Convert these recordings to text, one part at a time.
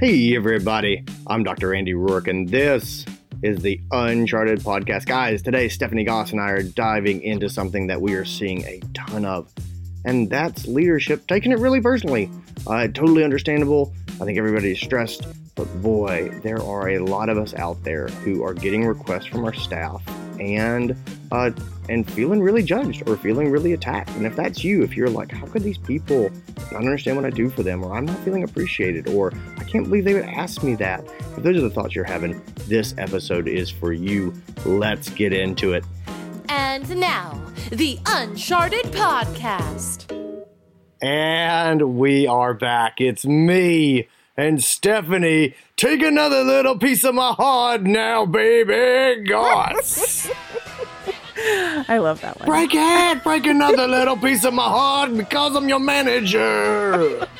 Hey, everybody. I'm Dr. Andy Roark, and this is the Uncharted Podcast. Guys, today Stephanie Goss and I are diving into something that we are seeing a ton of, and that's leadership taking it really personally. Uh, totally understandable. I think everybody's stressed, but boy, there are a lot of us out there who are getting requests from our staff and uh, and feeling really judged or feeling really attacked. And if that's you, if you're like, how could these people not understand what I do for them, or I'm not feeling appreciated, or I can't believe they would ask me that. If those are the thoughts you're having, this episode is for you. Let's get into it. And now, the Uncharted Podcast. And we are back. It's me and Stephanie. Take another little piece of my heart now, baby. Goss. I love that one. break it. Break another little piece of my heart because I'm your manager.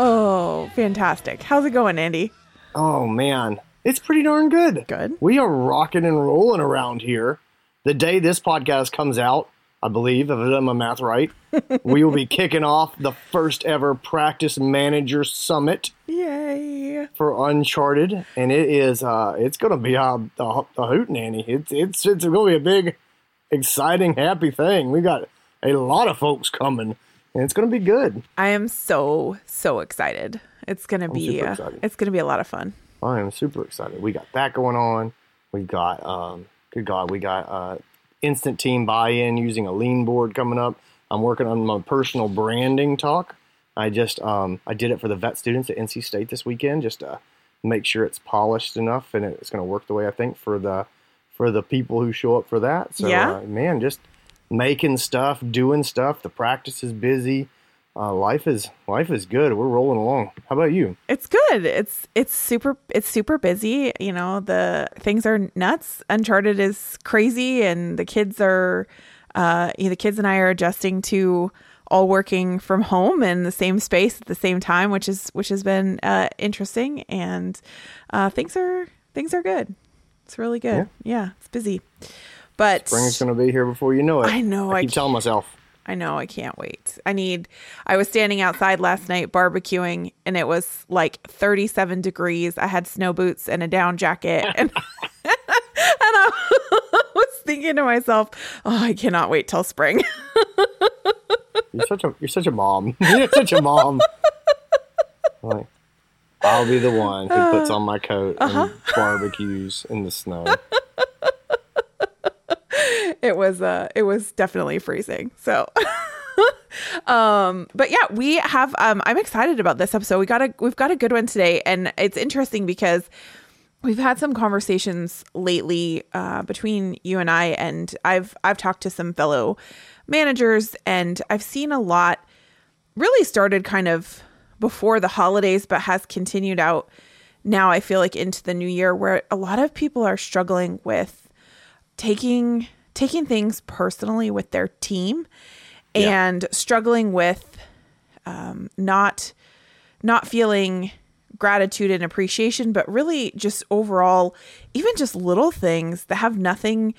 Oh, fantastic. How's it going, Andy? Oh, man. It's pretty darn good. Good. We are rocking and rolling around here. The day this podcast comes out, I believe, if I've done my math right, we will be kicking off the first ever Practice Manager Summit Yay. for Uncharted, and it is uh, it's going to be a, a, a hoot nanny. It's it's it's going to be a big, exciting, happy thing. We got a lot of folks coming, and it's going to be good. I am so, so excited. It's going to be uh, it's going to be a lot of fun. I am super excited. We got that going on. We got um, good God, we got uh, instant team buy-in using a lean board coming up. I'm working on my personal branding talk. I just um, I did it for the vet students at NC State this weekend, just to make sure it's polished enough and it's going to work the way I think for the for the people who show up for that. So Yeah. uh, man, just making stuff, doing stuff. The practice is busy. Uh, life is life is good. We're rolling along. How about you? It's good. It's it's super it's super busy. You know, the things are nuts. Uncharted is crazy and the kids are uh you know, the kids and I are adjusting to all working from home in the same space at the same time, which is which has been uh interesting and uh things are things are good. It's really good. Yeah, it's busy. But Spring is going to be here before you know it. I know, I I keep telling myself. I know. I can't wait. I need. I was standing outside last night barbecuing, and it was like 37 degrees. I had snow boots and a down jacket, and and I was thinking to myself, "Oh, I cannot wait till spring." You're such a you're such a mom. You're such a mom. like, I'll be the one who puts uh-huh. on my coat and uh-huh. barbecues in the snow. It was uh it was definitely freezing. So um but yeah we have um i'm excited about this episode. We got a we've got a good one today. And it's interesting because we've had some conversations lately uh between you and i. And i've i've talked to some fellow managers and i've seen a lot really started kind of before the holidays but has continued out now i feel like into the new year where a lot of people are struggling with taking taking things personally with their team and struggling with um, not not feeling gratitude and appreciation but really just overall even just little things that have nothing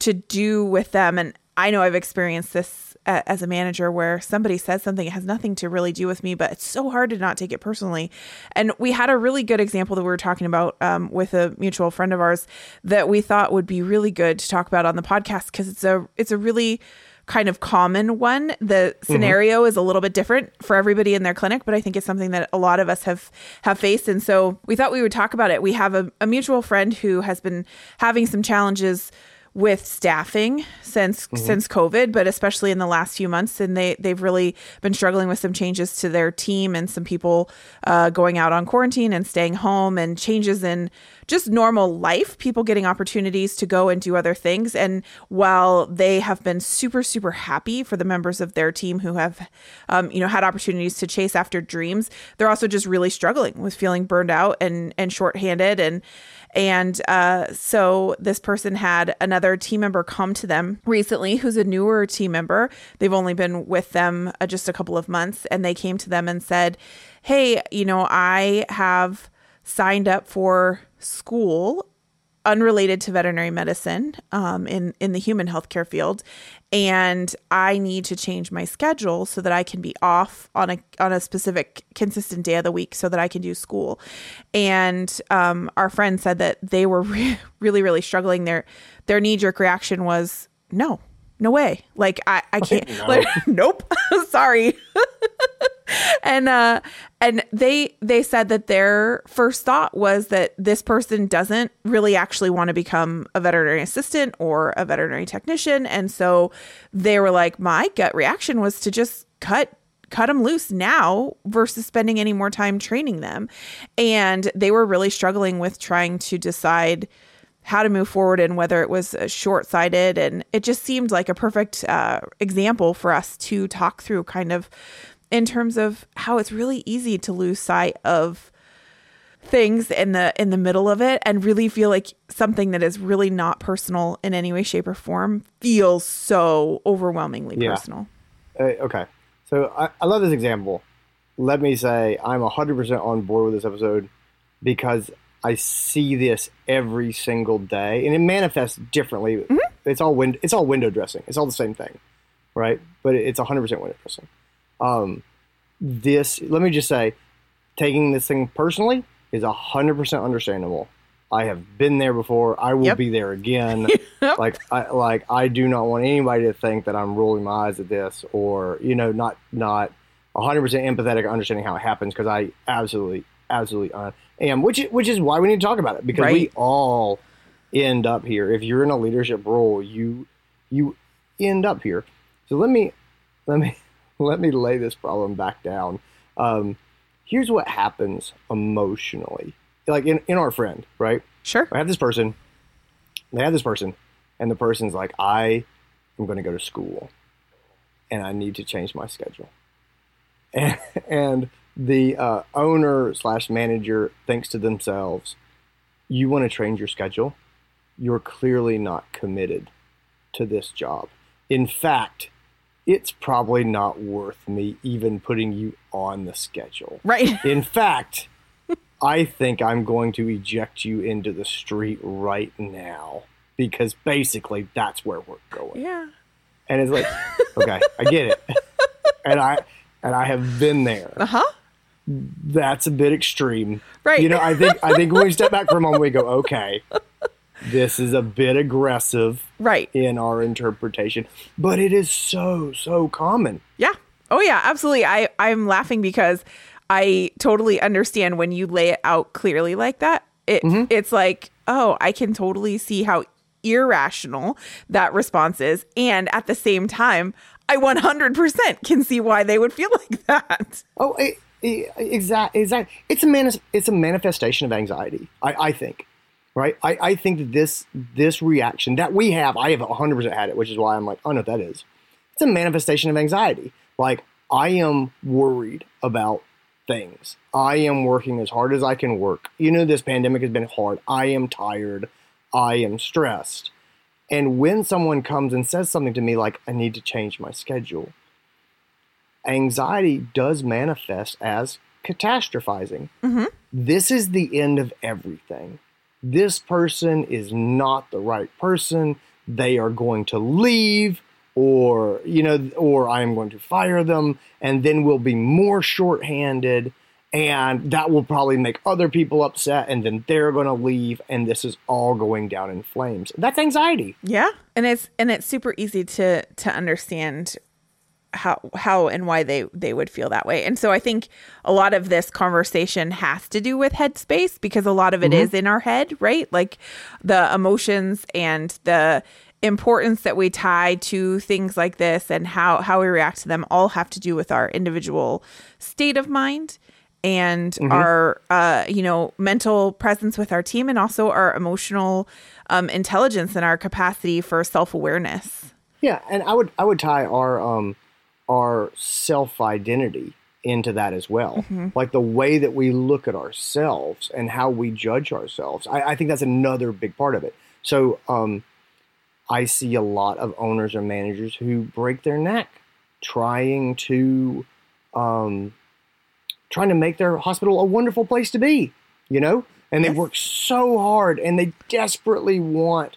to do with them. And i know i've experienced this as a manager where somebody says something it has nothing to really do with me but it's so hard to not take it personally. And we had a really good example that we were talking about um, with a mutual friend of ours that we thought would be really good to talk about on the podcast because it's a it's a really kind of common one. The scenario is a little bit different for everybody in their clinic but i think it's something that a lot of us have have faced. And so we thought we would talk about it. We have a, a mutual friend who has been having some challenges with staffing since since COVID, but especially in the last few months, and they they've really been struggling with some changes to their team and some people uh, going out on quarantine and staying home, and changes in just normal life. People getting opportunities to go and do other things, and while they have been super super happy for the members of their team who have, um, you know, had opportunities to chase after dreams, they're also just really struggling with feeling burned out and and shorthanded. And and uh, so this person had another team member come to them recently who's a newer team member. They've only been with them uh, just a couple of months. And they came to them and said, Hey, you know, I have signed up for school unrelated to veterinary medicine um, in in the human healthcare field, and I need to change my schedule so that I can be off on a on a specific consistent day of the week so that I can do school. And um, our friend said that they were re- really really struggling. Their their knee jerk reaction was no, no way. Like I I can't. No. Like, nope. Sorry. And uh and they they said that their first thought was that this person doesn't really actually want to become a veterinary assistant or a veterinary technician and so they were like my gut reaction was to just cut cut them loose now versus spending any more time training them and they were really struggling with trying to decide how to move forward and whether it was short sighted. And it just seemed like a perfect uh, example for us to talk through, kind of in terms of how it's really easy to lose sight of things in the in the middle of it and really feel like something that is really not personal in any way shape or form feels so overwhelmingly Yeah. personal Uh, okay. So I, I love this example. Let me say I'm 100% on board with this episode because I see this every single day and it manifests differently. It's all wind, it's all window dressing. It's all the same thing, right? But it's 100% window dressing. Um, this, let me just say, taking this thing personally is 100% understandable. I have been there before. I will Yep. be there again. like I like I do not want anybody to think that I'm rolling my eyes at this or you know not not 100% empathetic understanding how it happens because I absolutely absolutely uh, am which is, which is why we need to talk about it because we all end up here if you're in a leadership role you you end up here so let me let me let me lay this problem back down um, here's what happens emotionally like in, in our friend right sure I have this person, they have this person, and the person's like, I am going to go to school and I need to change my schedule. And, and the uh, owner slash manager thinks to themselves, You want to change your schedule? You're clearly not committed to this job. In fact, it's probably not worth me even putting you on the schedule. right In fact, I think I'm going to eject you into the street right now because basically that's where we're going. yeah And it's like, okay, I get it. And I and I have been there. uh-huh That's a bit extreme. Right. You know, I think I think when we step back for a moment we go, okay, this is a bit aggressive right in our interpretation, but it is so so common. Yeah. Oh yeah, absolutely. I I'm laughing because I totally understand when you lay it out clearly like that. It mm-hmm. it's like, oh, I can totally see how irrational that response is and at the same time, I 100% can see why they would feel like that. Oh, it, it, exact, exact. It's a manis- It's a manifestation of anxiety. I, I think, right? I, I think that this this reaction that we have, I have 100 percent had it, which is why I'm like, oh no, that is. It's a manifestation of anxiety. Like I am worried about things. I am working as hard as I can work. You know, this pandemic has been hard. I am tired. I am stressed. And when someone comes and says something to me like, I need to change my schedule, anxiety does manifest as catastrophizing. Mm-hmm. This is the end of everything. This person is not the right person. They are going to leave, or, you know, or I am going to fire them, and then we'll be more shorthanded. And that will probably make other people upset, and then they're going to leave, and this is all going down in flames. That's anxiety. Yeah. And it's and it's super easy to to understand how how and why they they would feel that way. And so I think a lot of this conversation has to do with headspace because a lot of it is in our head, right? Like the emotions and the importance that we tie to things like this and how how we react to them all have to do with our individual state of mind and our uh you know mental presence with our team and also our emotional um intelligence and our capacity for self-awareness Yeah, and I would I would tie our um our self identity into that as well. Like the way that we look at ourselves and how we judge ourselves. I, I think that's another big part of it. So um I see a lot of owners or managers who break their neck trying to um trying to make their hospital a wonderful place to be. You know, and they Yes. work so hard and they desperately want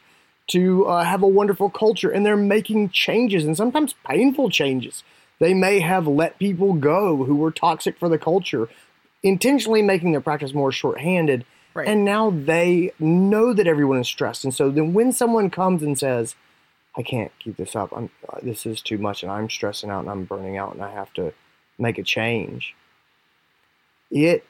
to uh, have a wonderful culture and they're making changes and sometimes painful changes. They may have let people go who were toxic for the culture, intentionally making their practice more shorthanded. Right. And now they know that everyone is stressed. And so then when someone comes and says, I can't keep this up, I'm, uh, this is too much and I'm stressing out and I'm burning out and I have to make a change, it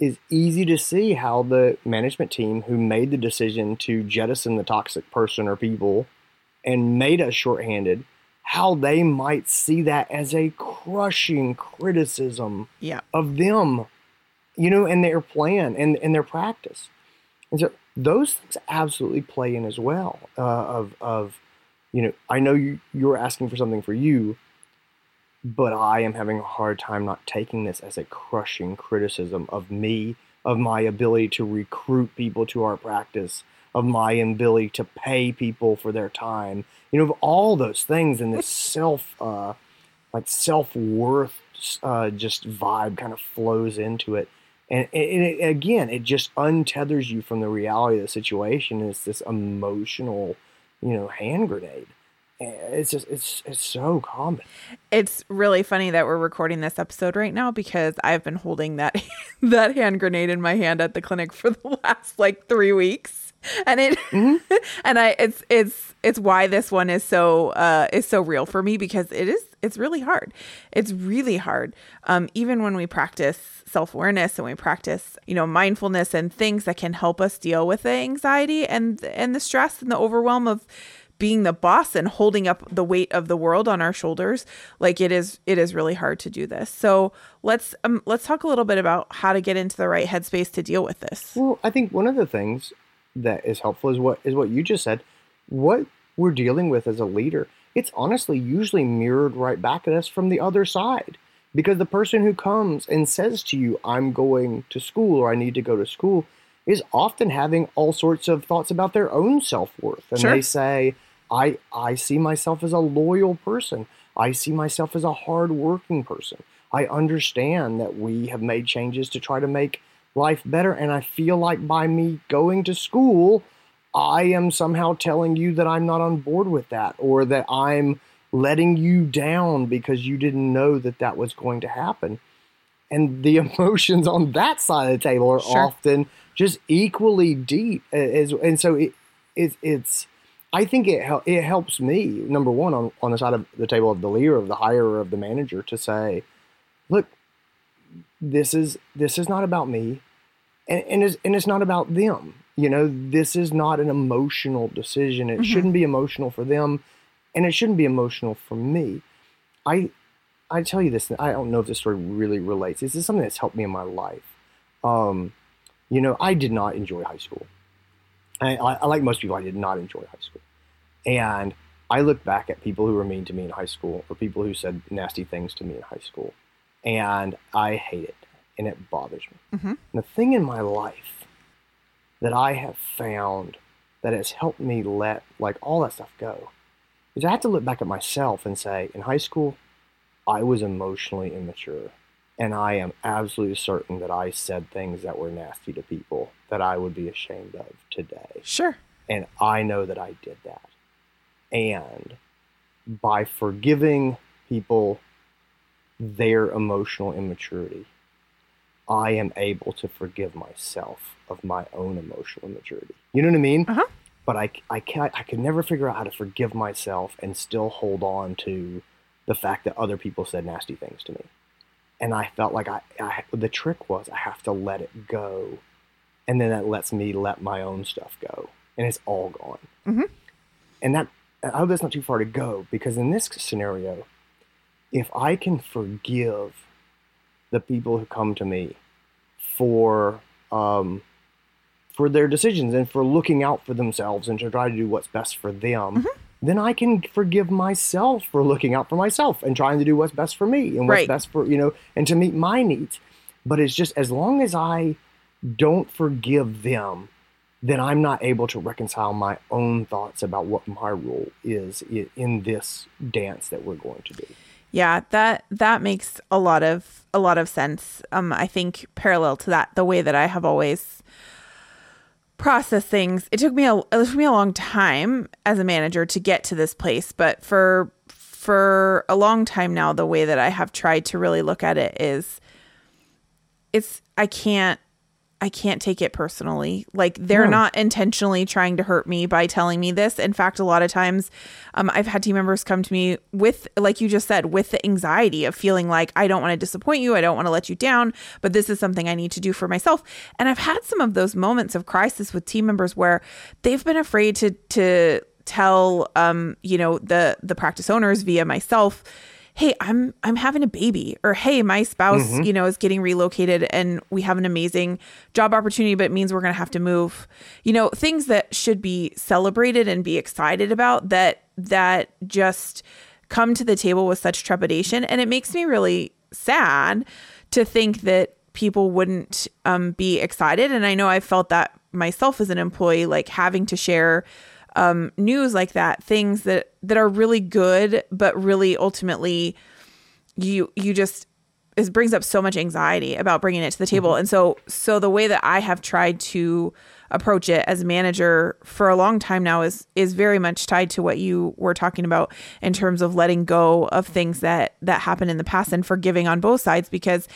is easy to see how the management team who made the decision to jettison the toxic person or people and made us shorthanded, how they might see that as a crushing criticism Yeah. of them, you know, and their plan and, and their practice. And so those things absolutely play in as well. Uh, of of you know, I know you you're asking for something for you, but I am having a hard time not taking this as a crushing criticism of me, of my ability to recruit people to our practice, of my ability to pay people for their time, you know, of all those things and this self, uh, like self worth, uh, just vibe kind of flows into it. And, and it, again, it just untethers you from the reality of the situation. It's this emotional, you know, hand grenade. It's just, it's, it's so common. It's really funny that we're recording this episode right now because I've been holding that that hand grenade in my hand at the clinic for the last like 3 weeks. And it and I it's it's it's why this one is so uh is so real for me because it is it's really hard. It's really hard. Um even when we practice self-awareness and we practice, you know, mindfulness and things that can help us deal with the anxiety and and the stress and the overwhelm of being the boss and holding up the weight of the world on our shoulders like it is it is really hard to do this so let's um, let's talk a little bit about how to get into the right headspace to deal with this Well, I think one of the things that is helpful is what is what you just said. What we're dealing with as a leader, it's honestly usually mirrored right back at us from the other side. Because the person who comes and says to you, I'm going to school or I need to go to school, is often having all sorts of thoughts about their own self worth. And Sure. they say, I, I see myself as a loyal person. I see myself as a hardworking person. I understand that we have made changes to try to make life better. And I feel like by me going to school, I am somehow telling you that I'm not on board with that or that I'm letting you down because you didn't know that that was going to happen. And the emotions on that side of the table are Sure. often just equally deep. As, and so it, it, it's, I think it, it helps me, number one, on, on the side of the table of the leader, of the hirer, of the manager, to say, look, this is this is not about me. And, and, it's, and it's not about them. You know this is not an emotional decision. It shouldn't be emotional for them and it shouldn't be emotional for me. I i tell you this i don't know if this story really relates. This is something that's helped me in my life. Um you know i did not enjoy high school. I, I, I like most people i did not enjoy high school. And i look back at people who were mean to me in high school or people who said nasty things to me in high school and I hate it, and it bothers me. Mhm. The thing in my life that I have found that has helped me let like all that stuff go is I have to look back at myself and say, in high school, I was emotionally immature, and I am absolutely certain that I said things that were nasty to people that I would be ashamed of today. sure And I know that I did that. And by forgiving people their emotional immaturity, I am able to forgive myself of my own emotional immaturity. You know what I mean? Uh-huh. But I, I, can't, I could never figure out how to forgive myself and still hold on to the fact that other people said nasty things to me. And I felt like I, I the trick was I have to let it go. And then that lets me let my own stuff go. And it's all gone. Mhm. And that, I hope that's not too far to go because in this scenario, if I can forgive the people who come to me for um, for their decisions and for looking out for themselves and to try to do what's best for them, then I can forgive myself for looking out for myself and trying to do what's best for me and what's Right. best for you know and to meet my needs. But it's just as long as I don't forgive them, then I'm not able to reconcile my own thoughts about what my role is in this dance that we're going to do. Yeah, that that makes a lot of a lot of sense. Um, I think parallel to that, the way that I have always process things. It took me a it took me a long time as a manager to get to this place, but for for a long time now the way that I have tried to really look at it is it's I can't I can't take it personally. Like they're No. not intentionally trying to hurt me by telling me this. In fact, a lot of times um, I've had team members come to me with, like you just said, with the anxiety of feeling like I don't want to disappoint you. I don't want to let you down, but this is something I need to do for myself. And I've had some of those moments of crisis with team members where they've been afraid to, to, tell um you know the the practice owners via myself hey i'm i'm having a baby or hey my spouse you know is getting relocated and we have an amazing job opportunity but it means we're going to have to move. You know things that should be celebrated and be excited about that that just come to the table with such trepidation. And it makes me really sad to think that people wouldn't um, be excited. And i know i felt that myself as an employee like having to share um, news like that, things that that are really good, but really ultimately, you you just it brings up so much anxiety about bringing it to the table. And so so the way that I have tried to approach it as a manager for a long time now is is very much tied to what you were talking about in terms of letting go of things that that happened in the past and forgiving on both sides because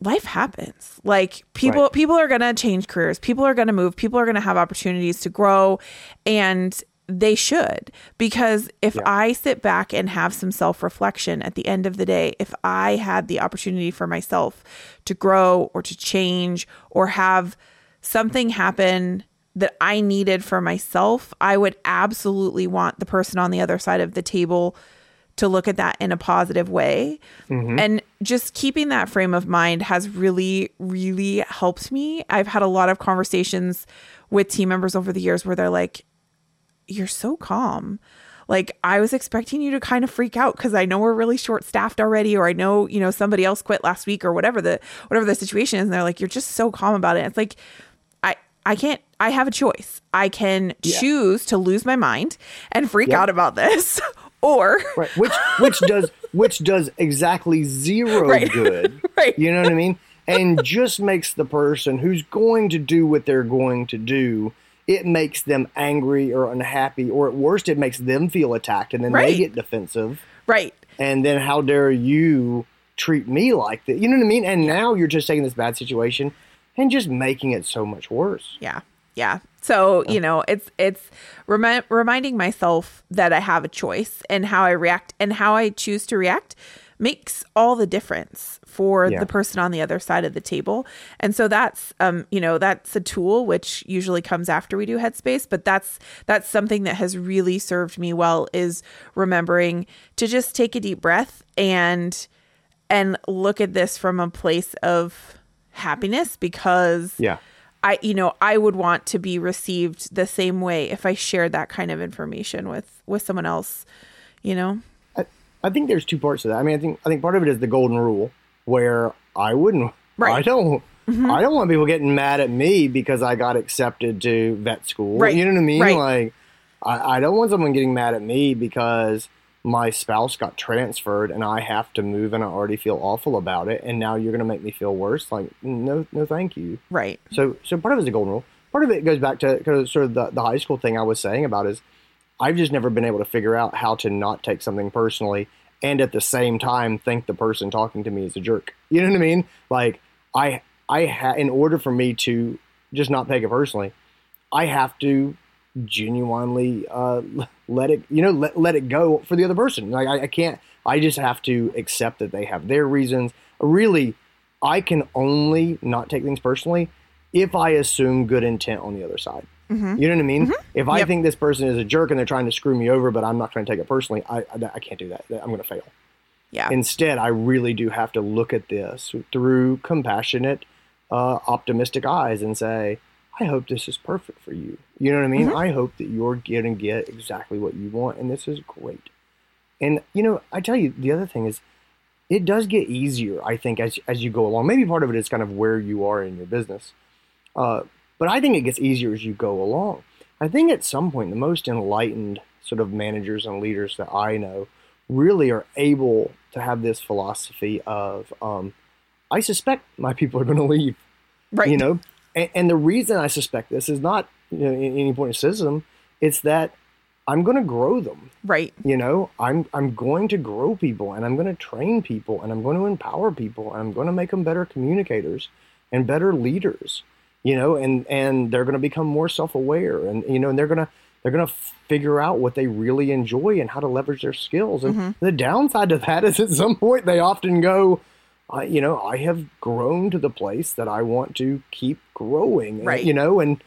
life happens. Like people Right. people are going to change careers. People are going to move. People are going to have opportunities to grow and they should because if Yeah. I sit back and have some self-reflection at the end of the day, if I had the opportunity for myself to grow or to change or have something happen that I needed for myself, I would absolutely want the person on the other side of the table to look at that in a positive way. Mm-hmm. And just keeping that frame of mind has really, really helped me. I've had a lot of conversations with team members over the years where they're like, You're so calm. Like, I was expecting you to kind of freak out because I know we're really short staffed already, or I know, you know, somebody else quit last week or whatever the whatever the situation is. And they're like, You're just so calm about it. It's like I I can't I have a choice. I can choose to lose my mind and freak Yeah. out about this. Or right which which does which does exactly zero Right. good Right. you know what i mean and just makes the person who's going to do what they're going to do it makes them angry or unhappy or at worst it makes them feel attacked and then Right. they get defensive right. and then how dare you treat me like that you know what i mean and now you're just taking this bad situation and just making it so much worse Yeah. Yeah. So, you know, it's it's remi- reminding myself that I have a choice and how I react and how I choose to react makes all the difference for Yeah. the person on the other side of the table. And so that's um, you know, that's a tool which usually comes after we do headspace, but that's that's something that has really served me well is remembering to just take a deep breath and and look at this from a place of happiness because yeah I you know I would want to be received the same way if I shared that kind of information with with someone else, you know. I, I think there's two parts to that. I mean, I think I think part of it is the golden rule, where I wouldn't, Right. I don't, mm-hmm. I don't want people getting mad at me because I got accepted to vet school. Right. You know what I mean? Right. Like, I, I don't want someone getting mad at me because my spouse got transferred and I have to move and I already feel awful about it, and now you're going to make me feel worse. Like, no, no, thank you. Right. So, so part of it is the golden rule. Part of it goes back to kind of sort of the, the high school thing I was saying about is I've just never been able to figure out how to not take something personally and at the same time think the person talking to me is a jerk. You know what I mean? Like I, I ha- in order for me to just not take it personally, I have to genuinely uh, let it, you know, let, let it go for the other person. Like I, I can't. I just have to accept that they have their reasons. Really, I can only not take things personally if I assume good intent on the other side. You know what I mean? If I Yep. think this person is a jerk and they're trying to screw me over, but I'm not going to take it personally, I, I, I can't do that. I'm going to fail. Yeah. Instead, I really do have to look at this through compassionate, uh, optimistic eyes and say, I hope this is perfect for you. You know what I mean? I hope that you're going to get exactly what you want, and this is great. And you know, I tell you, the other thing is, it does get easier. I think as as you go along. Maybe part of it is kind of where you are in your business, uh, but I think it gets easier as you go along. I think at some point, the most enlightened sort of managers and leaders that I know really are able to have this philosophy of, um, I suspect my people are going to leave right. you know and, and the reason I suspect this is not you know, any point of cynicism. It's that I'm going to grow them. Right. You know, I'm I'm going to grow people, and I'm going to train people, and I'm going to empower people, and I'm going to make them better communicators and better leaders. You know, and and they're going to become more self-aware, and you know, and they're going to they're going to figure out what they really enjoy and how to leverage their skills. And mm-hmm. the downside to that is, at some point, they often go. I, you know, I have grown to the place that I want to keep growing. Uh, right. You know, and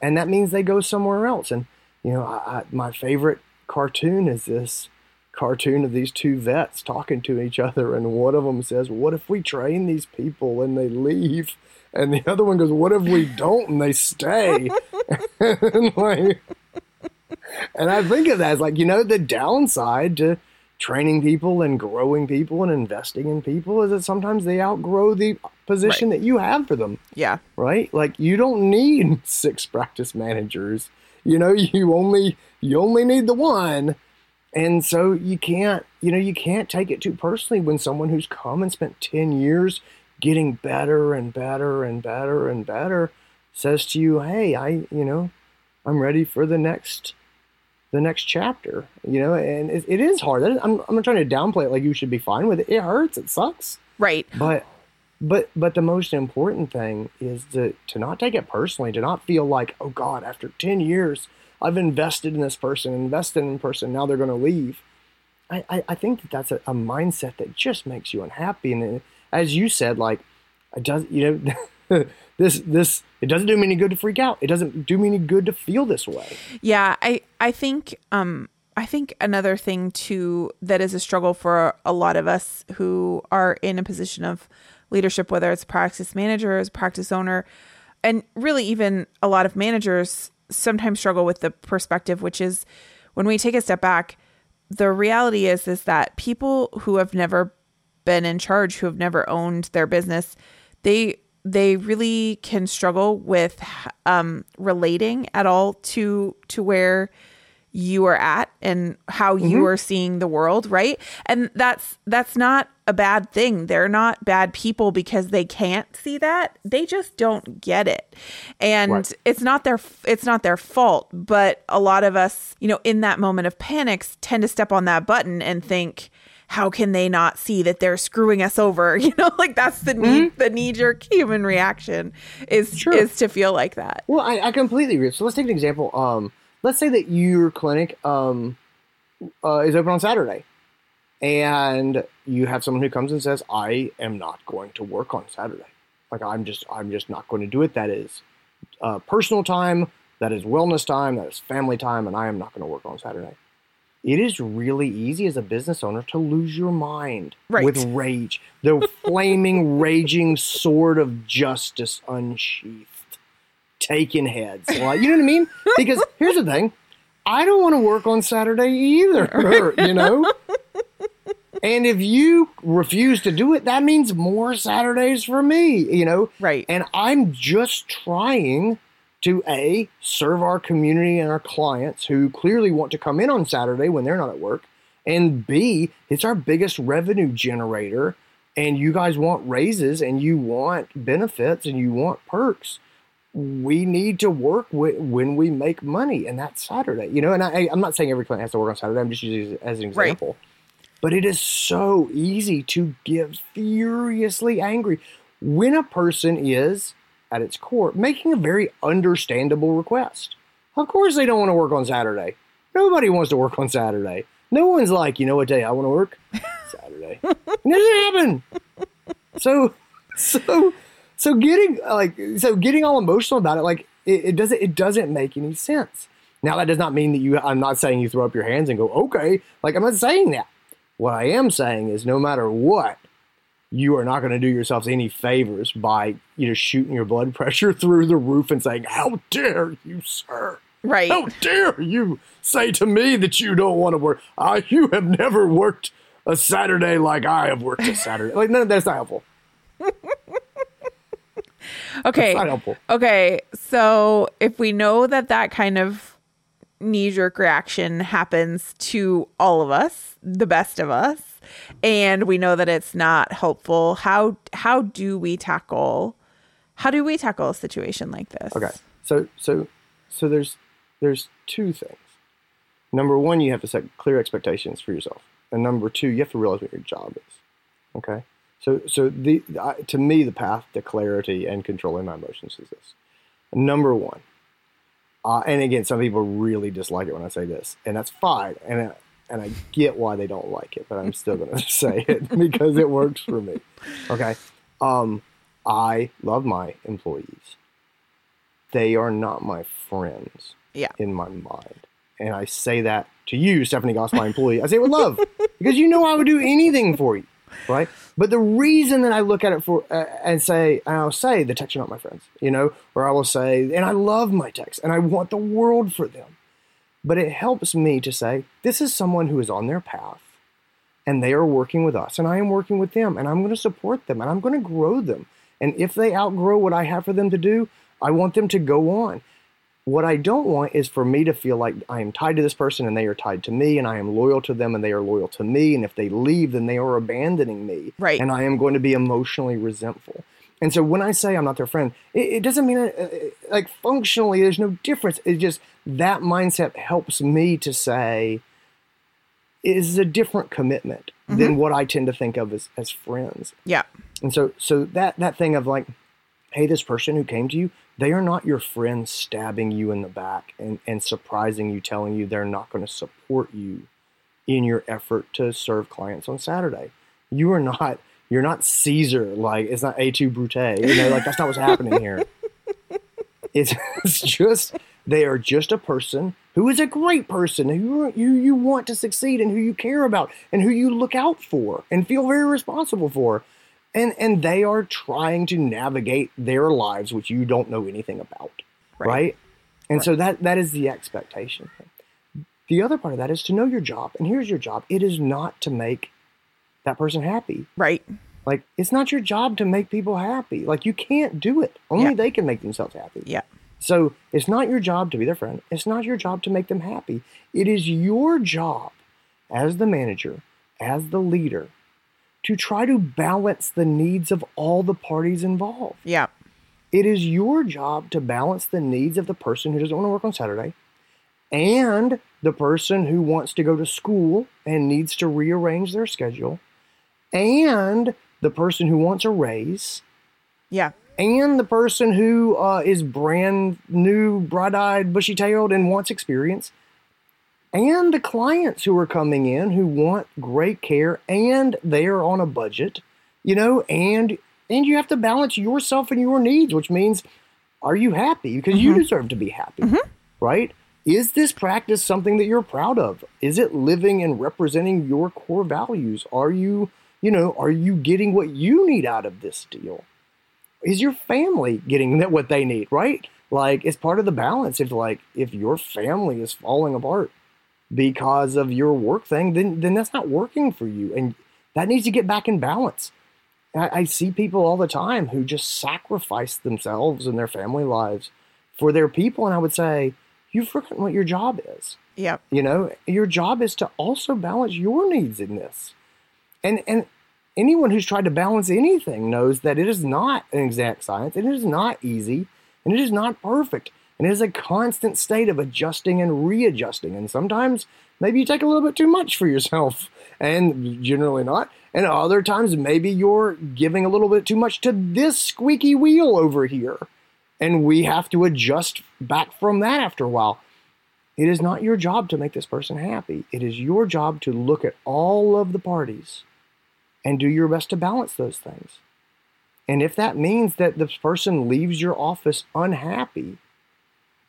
and that means they go somewhere else. And you know, I, I, my favorite cartoon is this cartoon of these two vets talking to each other, and one of them says, "What if we train these people and they leave?" And the other one goes, "What if we don't and they stay?" and like, and I think of that as like, you know, the downside to training people and growing people and investing in people is that sometimes they outgrow the position that you have for them Yeah. right? Like you don't need six practice managers. You know, you only you only need the one. And so you can't, you know, you can't take it too personally when someone who's come and spent 10 years getting better and better and better and better says to you, "Hey, I, you know, I'm ready for the next the next chapter." You know, and it, it is hard. I'm I'm not trying to downplay it like you should be fine with it. It hurts, it sucks. Right. But but but the most important thing is to to not take it personally, to not feel like, oh God, after ten years, I've invested in this person, invested in person, now they're going to leave. I, I, I think that that's a, a mindset that just makes you unhappy. And it- as you said, like it does, you know, this this it doesn't do me any good to freak out. It doesn't do me any good to feel this way. Yeah, I I think um I think another thing too that is a struggle for a lot of us who are in a position of leadership, whether it's practice manager, managers, practice owner, and really even a lot of managers sometimes struggle with the perspective, which is when we take a step back, the reality is is that people who have never been in charge, who have never owned their business, they they really can struggle with um, relating at all to to where you are at and how you are seeing the world right? And that's that's not a bad thing. They're not bad people because they can't see that. They just don't get it. And Right. it's not their it's not their fault. But a lot of us you know in that moment of panics tend to step on that button and think how can they not see that they're screwing us over you know like that's the knee the knee jerk human reaction is Sure. is to feel like that Well, I, I completely agree. So let's take an example. Um, let's say that your clinic um, uh, is open on Saturday, and you have someone who comes and says, "I am not going to work on Saturday. Like I'm just, I'm just not going to do it. That is uh, personal time. That is wellness time. That is family time, and I am not going to work on Saturday." It is really easy as a business owner to lose your mind Right. with rage, the flaming, raging sword of justice unsheathed taking heads. Like, you know what I mean? Because here's the thing I don't want to work on Saturday either, you know? And if you refuse to do it, that means more Saturdays for me, you know? Right. And I'm just trying to A, serve our community and our clients who clearly want to come in on Saturday when they're not at work. And B, it's our biggest revenue generator. And you guys want raises and you want benefits and you want perks we need to work wi- when we make money, and that's Saturday. You know, and I, I'm not saying every client has to work on Saturday. I'm just using it as an Right. example. But it is so easy to get furiously angry when a person is, at its core, making a very understandable request. Of course, they don't want to work on Saturday. Nobody wants to work on Saturday. No one's like, you know what day I want to work? Saturday. it doesn't happen. So, so, so getting like, so getting all emotional about it, like, it, it doesn't, it doesn't make any sense. Now, that does not mean that you, I'm not saying you throw up your hands and go, okay, like, I'm not saying that. What I am saying is no matter what, you are not going to do yourselves any favors by, you know, shooting your blood pressure through the roof and saying, how dare you, sir? right How dare you say to me that you don't want to work? Uh, you have never worked a Saturday like I have worked a Saturday. Like, no, that's not helpful. okay Not helpful. Okay, so if we know that that kind of knee jerk reaction happens to all of us, the best of us, and we know that it's not helpful, how how do we tackle How do we tackle a situation like this? Okay. So so so there's there's two things. Number one, you have to set clear expectations for yourself, and number two, you have to realize what your job is. Okay. So so the I, to me the path to clarity and controlling my emotions is this. Number one, uh, and again, some people really dislike it when I say this, and that's fine, and I, and I get why they don't like it, but I'm still going to say it because it works for me. Okay. Um, I love my employees. They are not my friends Yeah. in my mind. And I say that to you, Stephanie Goss, my employee. I say it with love because you know I would do anything for you, right? But the reason that I look at it for uh, and say, and I'll say the techs are not my friends, you know, or I will say, and I love my techs and I want the world for them. But it helps me to say, this is someone who is on their path and they are working with us and I am working with them and I'm going to support them and I'm going to grow them. And if they outgrow what I have for them to do, I want them to go on. What I don't want is for me to feel like I am tied to this person and they are tied to me and I am loyal to them and they are loyal to me. And if they leave, then they are abandoning me. Right. And I am going to be emotionally resentful. And so when I say I'm not their friend, it, it doesn't mean uh, uh, like functionally there's no difference. It's just that mindset helps me to say it is a different commitment than what I tend to think of as, as friends. Yeah. And so so that that thing of like, hey, this person who came to you, they are not your friends stabbing you in the back and, and surprising you, telling you they're not going to support you in your effort to serve clients on Saturday. You are not you're not Caesar, like it's not Et tu Brute. You know, like that's not what's happening here. It's, it's just they are just a person who is a great person who you you want to succeed and who you care about and who you look out for and feel very responsible for. And and they are trying to navigate their lives which you don't know anything about. Right. Right? And so that that is the expectation. The other part of that is to know your job. And here's your job. It is not to make that person happy. Right. Like it's not your job to make people happy. Like you can't do it. Only Yeah. they can make themselves happy. Yeah. So it's not your job to be their friend. It's not your job to make them happy. It is your job as the manager, as the leader, to try to balance the needs of all the parties involved. Yeah. It is your job to balance the needs of the person who doesn't want to work on Saturday and the person who wants to go to school and needs to rearrange their schedule and the person who wants a raise Yeah. and the person who uh, is brand new, bright eyed, bushy tailed, and wants experience, and the clients who are coming in who want great care and they are on a budget, you know, and and you have to balance yourself and your needs, which means are you happy? Because you mm-hmm. deserve to be happy, mm-hmm. right? Is this practice something that you're proud of? Is it living and representing your core values? Are you, you know, are you getting what you need out of this deal? is your family getting that what they need right like it's part of the balance if like if your family is falling apart because of your work thing then then that's not working for you and that needs to get back in balance I, I see people all the time who just sacrifice themselves and their family lives for their people and i would say you've forgotten what your job is Yeah. you know, your job is to also balance your needs in this. And and anyone who's tried to balance anything knows that it is not an exact science. and It is not easy, and it is not perfect. And it is a constant state of adjusting and readjusting. And sometimes maybe you take a little bit too much for yourself, and generally not. And other times maybe you're giving a little bit too much to this squeaky wheel over here. And we have to adjust back from that after a while. It is not your job to make this person happy. It is your job to look at all of the parties and do your best to balance those things. And if that means that this person leaves your office unhappy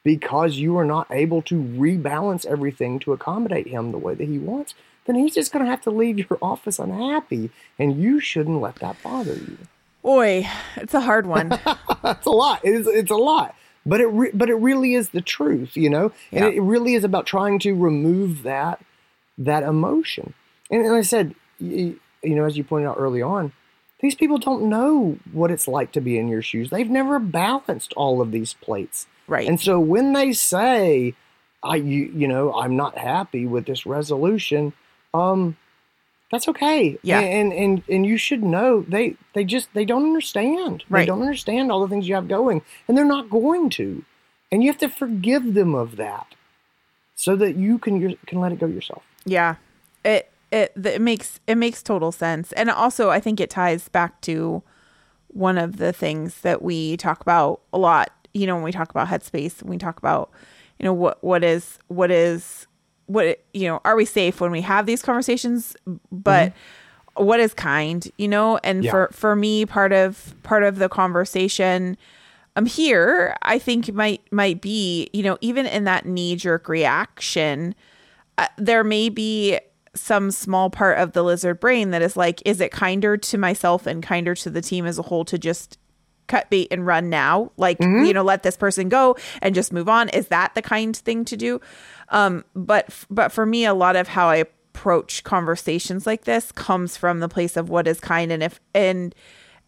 because you are not able to rebalance everything to accommodate him the way that he wants, then he's just going to have to leave your office unhappy. And you shouldn't let that bother you. Boy, it's a hard one. That's a lot. It is. It's a lot. But it. Re- but it really is the truth, you know. And Yeah. it really is about trying to remove that that emotion. And, and I said, you, you know, as you pointed out early on, these people don't know what it's like to be in your shoes. They've never balanced all of these plates. Right. And so when they say, "I, you, you know, I'm not happy with this resolution," um, that's okay. Yeah. And and and you should know they they just they don't understand. Right. They don't understand all the things you have going, and they're not going to. And you have to forgive them of that, so that you can can let it go yourself. Yeah. It it it makes it makes total sense. And also I think it ties back to one of the things that we talk about a lot, you know, when we talk about headspace, when we talk about, you know, what what is what is what you know, are we safe when we have these conversations, but what is kind, you know? And Yeah. for for me part of part of the conversation um here I think might might be, you know, even in that knee jerk reaction, uh, there may be some small part of the lizard brain that is like, is it kinder to myself and kinder to the team as a whole to just cut bait and run now? Like, you know, let this person go and just move on. Is that the kind thing to do? Um, but but for me, a lot of how I approach conversations like this comes from the place of what is kind and if and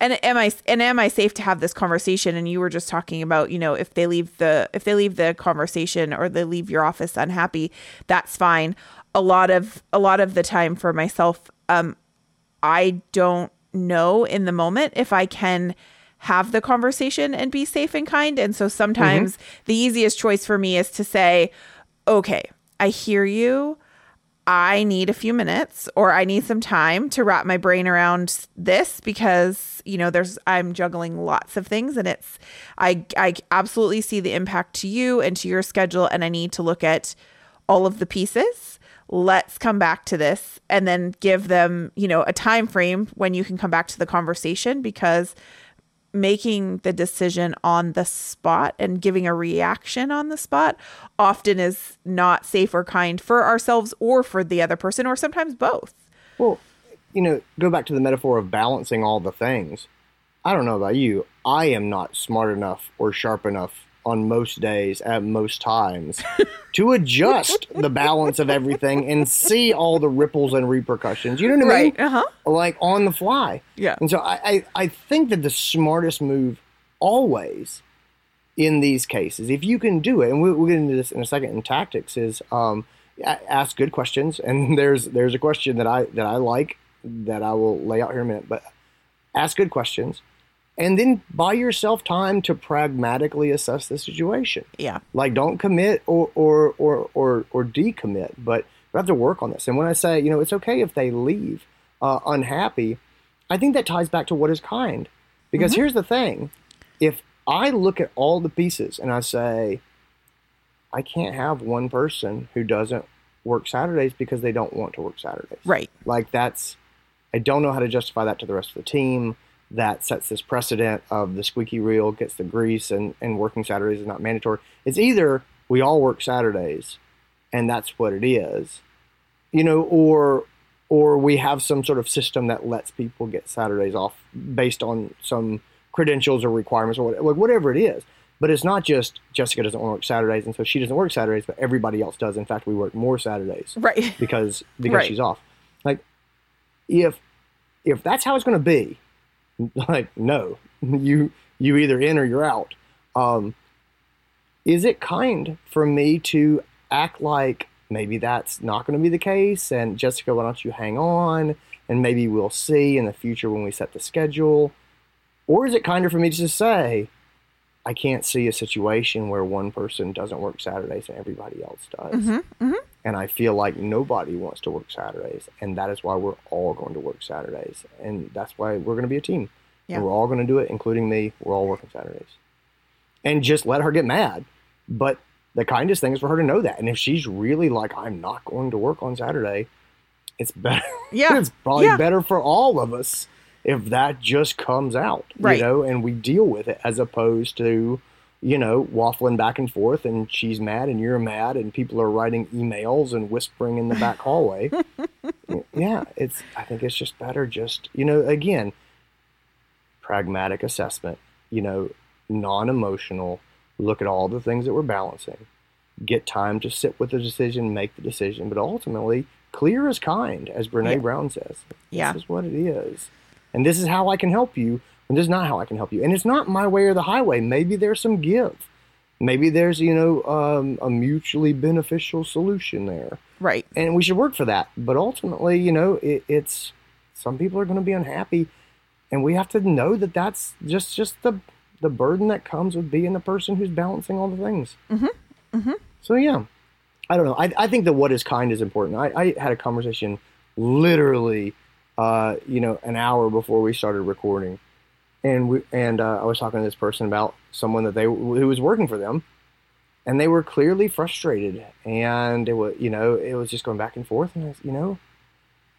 and am I and am I safe to have this conversation? And you were just talking about, you know, if they leave the if they leave the conversation or they leave your office unhappy, that's fine. A lot of a lot of the time for myself, um, I don't know in the moment if I can have the conversation and be safe and kind. And so sometimes the easiest choice for me is to say, okay, I hear you. I need a few minutes or I need some time to wrap my brain around this because, you know, there's I'm juggling lots of things and it's I I absolutely see the impact to you and to your schedule and I need to look at all of the pieces. Let's come back to this and then give them, you know, a time frame when you can come back to the conversation because making the decision on the spot and giving a reaction on the spot often is not safe or kind for ourselves or for the other person or sometimes both. Well, you know, go back to the metaphor of balancing all the things. I don't know about you. I am not smart enough or sharp enough on most days at most times to adjust the balance of everything and see all the ripples and repercussions. You know what I mean? Uh-huh. Like on the fly. Yeah. And so I, I, I think that the smartest move always in these cases, if you can do it, and we'll, we'll get into this in a second in tactics, is um, ask good questions. And there's there's a question that I that I like that I will lay out here in a minute, but ask good questions, and then buy yourself time to pragmatically assess the situation. Yeah. Like don't commit or or or or, or decommit, but we have to work on this. And when I say, you know, it's okay if they leave uh, unhappy, I think that ties back to what is kind. Because here's the thing: if I look at all the pieces and I say, I can't have one person who doesn't work Saturdays because they don't want to work Saturdays. Right. Like that's, I don't know how to justify that to the rest of the team. That sets this precedent of the squeaky wheel gets the grease and, and working Saturdays is not mandatory. It's either we all work Saturdays and that's what it is, you know, or or we have some sort of system that lets people get Saturdays off based on some credentials or requirements or whatever, whatever it is. But it's not just Jessica doesn't want to work Saturdays and so she doesn't work Saturdays, but everybody else does. In fact, we work more Saturdays Right. because because Right. she's off. Like if if that's how it's going to be, like no, you you either in or you're out. Um, is it kind for me to act like maybe that's not going to be the case? And Jessica, why don't you hang on? And maybe we'll see in the future when we set the schedule. Or is it kinder for me to just say, I can't see a situation where one person doesn't work Saturdays and everybody else does. Mm-hmm. And I feel like nobody wants to work Saturdays. And that is why we're all going to work Saturdays. And that's why we're going to be a team. Yeah. And we're all going to do it, including me. We're all working Saturdays. And just let her get mad. But the kindest thing is for her to know that. And if she's really like, I'm not going to work on Saturday, it's better. Yeah. it's probably Yeah. better for all of us if that just comes out, Right. you know, and we deal with it as opposed to, you know, waffling back and forth and she's mad and you're mad and people are writing emails and whispering in the back hallway. yeah, it's I think it's just better just, you know, again, pragmatic assessment, you know, non-emotional, look at all the things that we're balancing. Get time to sit with the decision, make the decision, but ultimately clear is kind, as Brene Yeah. Brown says. Yeah. This is what it is. And this is how I can help you, and this is not how I can help you. And it's not my way or the highway. Maybe there's some give. Maybe there's, you know, um, a mutually beneficial solution there. Right. and we should work for that. But ultimately, you know, it, it's some people are going to be unhappy, and we have to know that that's just just the the burden that comes with being the person who's balancing all the things. Mm-hmm. Mm-hmm. So yeah, I don't know. I, I think that what is kind is important. I, I had a conversation literally, uh, you know, an hour before we started recording, and we and uh, I was talking to this person about someone that they who was working for them, and they were clearly frustrated, and it was you know it was just going back and forth, and I, you know,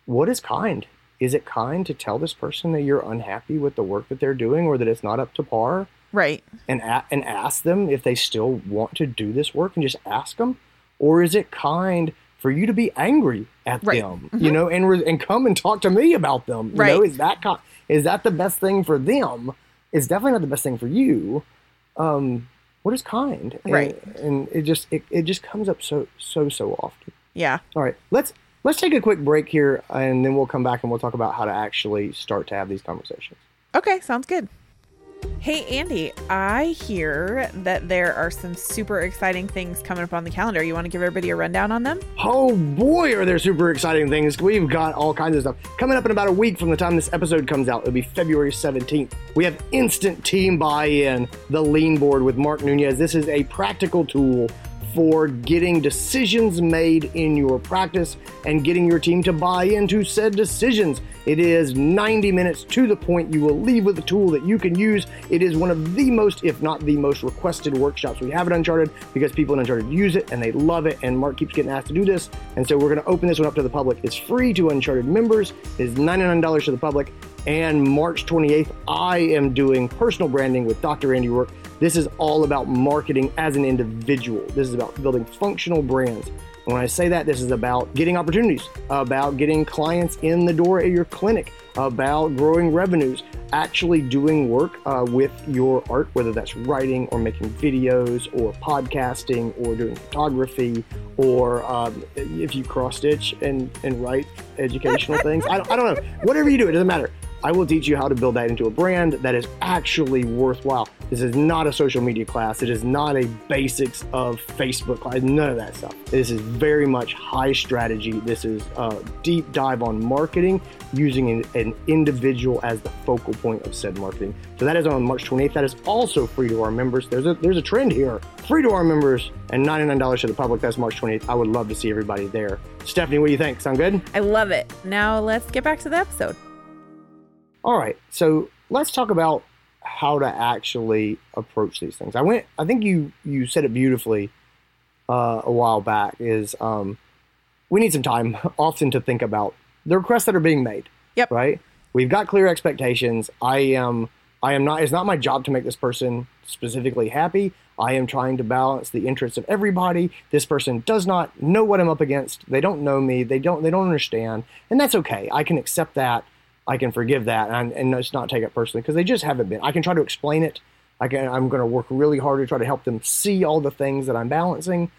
what is kind? Is it kind to tell this person that you're unhappy with the work that they're doing, or that it's not up to par? Right. and a- and ask them if they still want to do this work and just ask them or is it kind for you to be angry at Right. them you know and re- and come and talk to me about them you Right. know is that ki- is that the best thing for them? It's definitely not the best thing for you. Um what is kind? And- Right. and, it just it, it just comes up so so so often. Yeah. all right. Let's let's take a quick break here and then we'll come back and we'll talk about how to actually start to have these conversations. Okay, sounds good. Hey, Andy, I hear that there are some super exciting things coming up on the calendar. You want to give everybody a rundown on them? Oh boy, are there super exciting things. We've got all kinds of stuff. Coming up in about a week from the time this episode comes out, it'll be February 17th. We have instant team buy in, the lean board with Mark Nunez. This is a practical tool for getting decisions made in your practice and getting your team to buy into said decisions. It is 90 minutes to the point. You will leave with a tool that you can use. It is one of the most, if not the most, requested workshops we have at Uncharted because people in Uncharted use it and they love it. And Mark keeps getting asked to do this. And so we're going to open this one up to the public. It's free to Uncharted members, it is $99 to the public. And March 28th, I am doing personal branding with Dr. Andy Roark. This is all about marketing as an individual. This is about building functional brands. And when I say that, this is about getting opportunities, about getting clients in the door at your clinic, about growing revenues, actually doing work uh, with your art, whether that's writing or making videos or podcasting or doing photography or um, if you cross stitch and, and write educational things. I don't, I don't know. Whatever you do, it doesn't matter. I will teach you how to build that into a brand that is actually worthwhile. This is not a social media class. It is not a basics of Facebook class. None of that stuff. This is very much high strategy. This is a deep dive on marketing using an, an individual as the focal point of said marketing. So that is on March 28th. That is also free to our members. There's a there's a trend here. Free to our members and $99 to the public. That's March 28th. I would love to see everybody there. Stephanie, what do you think? Sound good? I love it. Now let's get back to the episode. All right, so let's talk about how to actually approach these things. I went. I think you you said it beautifully uh, a while back. Is um, we need some time often to think about the requests that are being made. Yep. Right. We've got clear expectations. I am. I am not. It's not my job to make this person specifically happy. I am trying to balance the interests of everybody. This person does not know what I'm up against. They don't know me. They don't. They don't understand, and that's okay. I can accept that. I can forgive that and, and just not take it personally because they just haven't been. I can try to explain it. I can. I'm going to work really hard to try to help them see all the things that I'm balancing.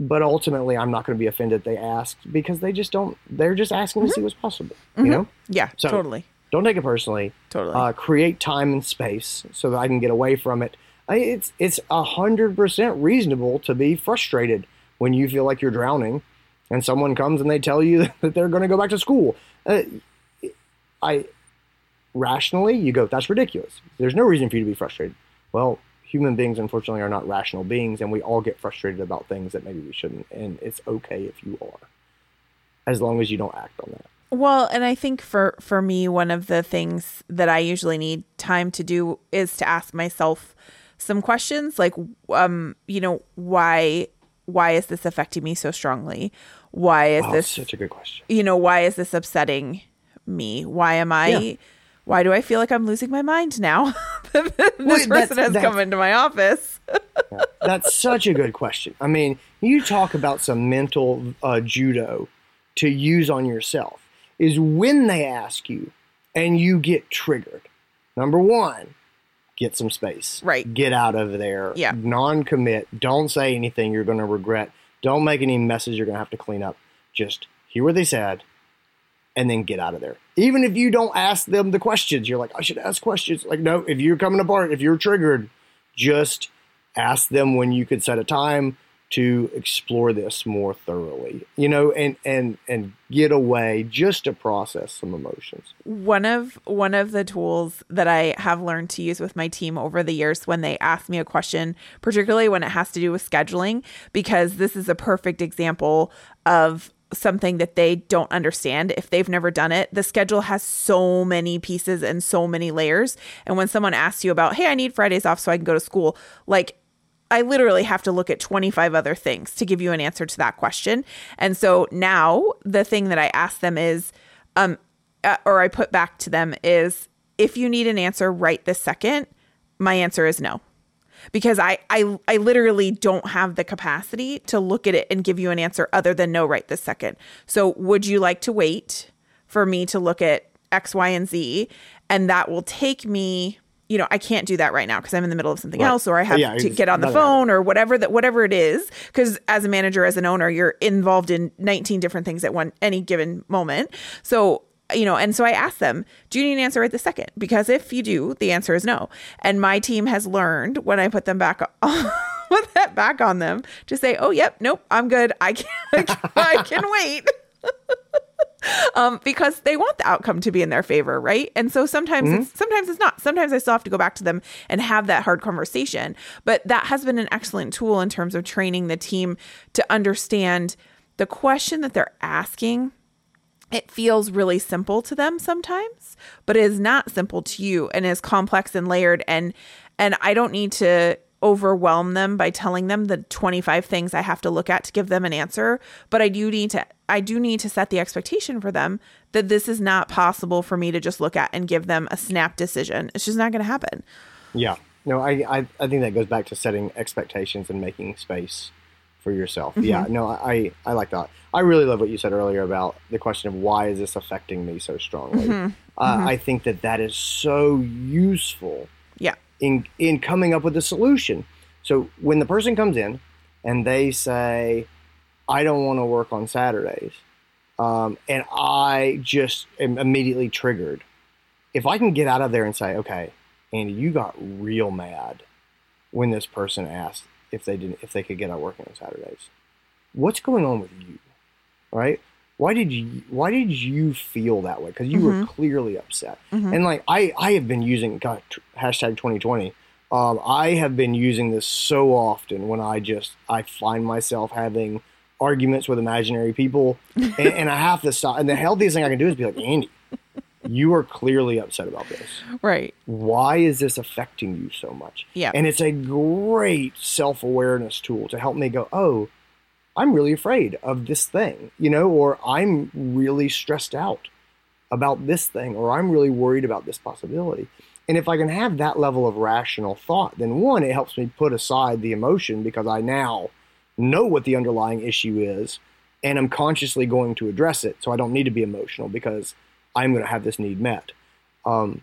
But ultimately, I'm not going to be offended they asked because they just don't. They're just asking to see what's possible. You know. Yeah, So- totally. Don't take it personally. Totally. Uh, create time and space so that I can get away from it. I, it's it's a hundred percent reasonable to be frustrated when you feel like you're drowning, and someone comes and they tell you that they're going to go back to school. Uh, I rationally you go, that's ridiculous. There's no reason for you to be frustrated. Well, human beings unfortunately are not rational beings, and we all get frustrated about things that maybe we shouldn't, and it's okay if you are, as long as you don't act on that. Well, and I think for for me one of the things that I usually need time to do is to ask myself some questions like um you know why why is this affecting me so strongly? Why is Oh, this such a good question. you know why is this upsetting me? Why am I Yeah. why do I feel like I'm losing my mind now? this Well, person has come into my office. That's such a good question. I mean, you talk about some mental uh, judo to use on yourself is when they ask you and you get triggered. Number one, get some space. Right. Get out of there. Yeah. Non commit. Don't say anything you're going to regret. Don't make any messes you're going to have to clean up. Just hear what they said and then get out of there. Even if you don't ask them the questions, you're like, I should ask questions. Like, no, if you're coming apart, if you're triggered, just ask them when you could set a time to explore this more thoroughly, you know, and and and get away just to process some emotions. One of one of the tools that I have learned to use with my team over the years when they ask me a question, particularly when it has to do with scheduling, because this is a perfect example of something that they don't understand if they've never done it. The schedule has so many pieces and so many layers. And when someone asks you about, "Hey, I need Fridays off so I can go to school," like I literally have to look at 25 other things to give you an answer to that question. And so now the thing that I ask them is, um, uh, or I put back to them is, if you need an answer right this second, my answer is no. Because I, I I literally don't have the capacity to look at it and give you an answer other than no right this second. So would you like to wait for me to look at X, Y, and Z? And that will take me you know, I can't do that right now because I'm in the middle of something right. else or I have yeah, to get on the phone or whatever that whatever it is. Because as a manager, as an owner, you're involved in 19 different things at one any given moment. So you know, and so I asked them, do you need an answer right this second? Because if you do, the answer is no. And my team has learned when I put them back on, put that back on them to say, oh, yep, nope, I'm good. I can, I can wait. um, because they want the outcome to be in their favor, right? And so sometimes mm-hmm. it's sometimes it's not. Sometimes I still have to go back to them and have that hard conversation. But that has been an excellent tool in terms of training the team to understand the question that they're asking. It feels really simple to them sometimes, but it is not simple to you and is complex and layered and and I don't need to overwhelm them by telling them the 25 things I have to look at to give them an answer, but I do need to I do need to set the expectation for them that this is not possible for me to just look at and give them a snap decision. It's just not going to happen. Yeah. No, I, I, I think that goes back to setting expectations and making space for yourself. Mm-hmm. Yeah, no, I, I like that. I really love what you said earlier about the question of why is this affecting me so strongly. Mm-hmm. Uh, mm-hmm. I think that that is so useful. Yeah. In in coming up with a solution. So when the person comes in and they say, I don't want to work on Saturdays. Um, and I just am immediately triggered. If I can get out of there and say, okay, Andy, you got real mad when this person asked if they didn't if they could get out working on Saturdays. What's going on with you? Right? Why did you why did you feel that way? Because you mm-hmm. were clearly upset. Mm-hmm. And like I I have been using God, hashtag 2020. Um, I have been using this so often when I just I find myself having arguments with imaginary people, and, and I have to stop. And the healthiest thing I can do is be like, Andy, you are clearly upset about this. Right. Why is this affecting you so much? Yeah. And it's a great self awareness tool to help me go, oh, I'm really afraid of this thing, you know, or I'm really stressed out about this thing, or I'm really worried about this possibility. And if I can have that level of rational thought, then one, it helps me put aside the emotion because I now know what the underlying issue is and I'm consciously going to address it. So I don't need to be emotional because I'm going to have this need met. Um,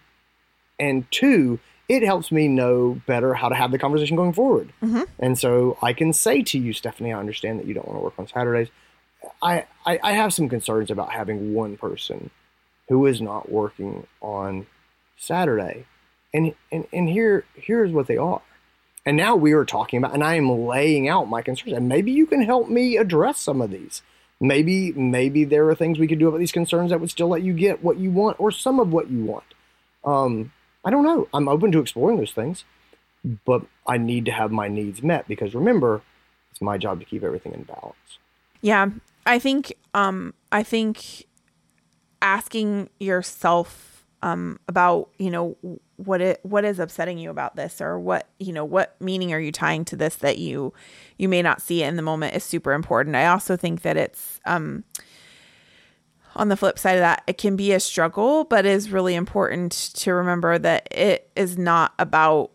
and two, it helps me know better how to have the conversation going forward. Mm-hmm. And so I can say to you, Stephanie, I understand that you don't want to work on Saturdays. I, I, I have some concerns about having one person who is not working on Saturday. And, and, and here, here's what they are. And now we are talking about, and I am laying out my concerns. And maybe you can help me address some of these. Maybe, maybe there are things we could do about these concerns that would still let you get what you want or some of what you want. Um, I don't know. I'm open to exploring those things, but I need to have my needs met because remember, it's my job to keep everything in balance. Yeah, I think, um, I think asking yourself um, about you know what it what is upsetting you about this or what you know what meaning are you tying to this that you you may not see in the moment is super important. I also think that it's um on the flip side of that it can be a struggle but is really important to remember that it is not about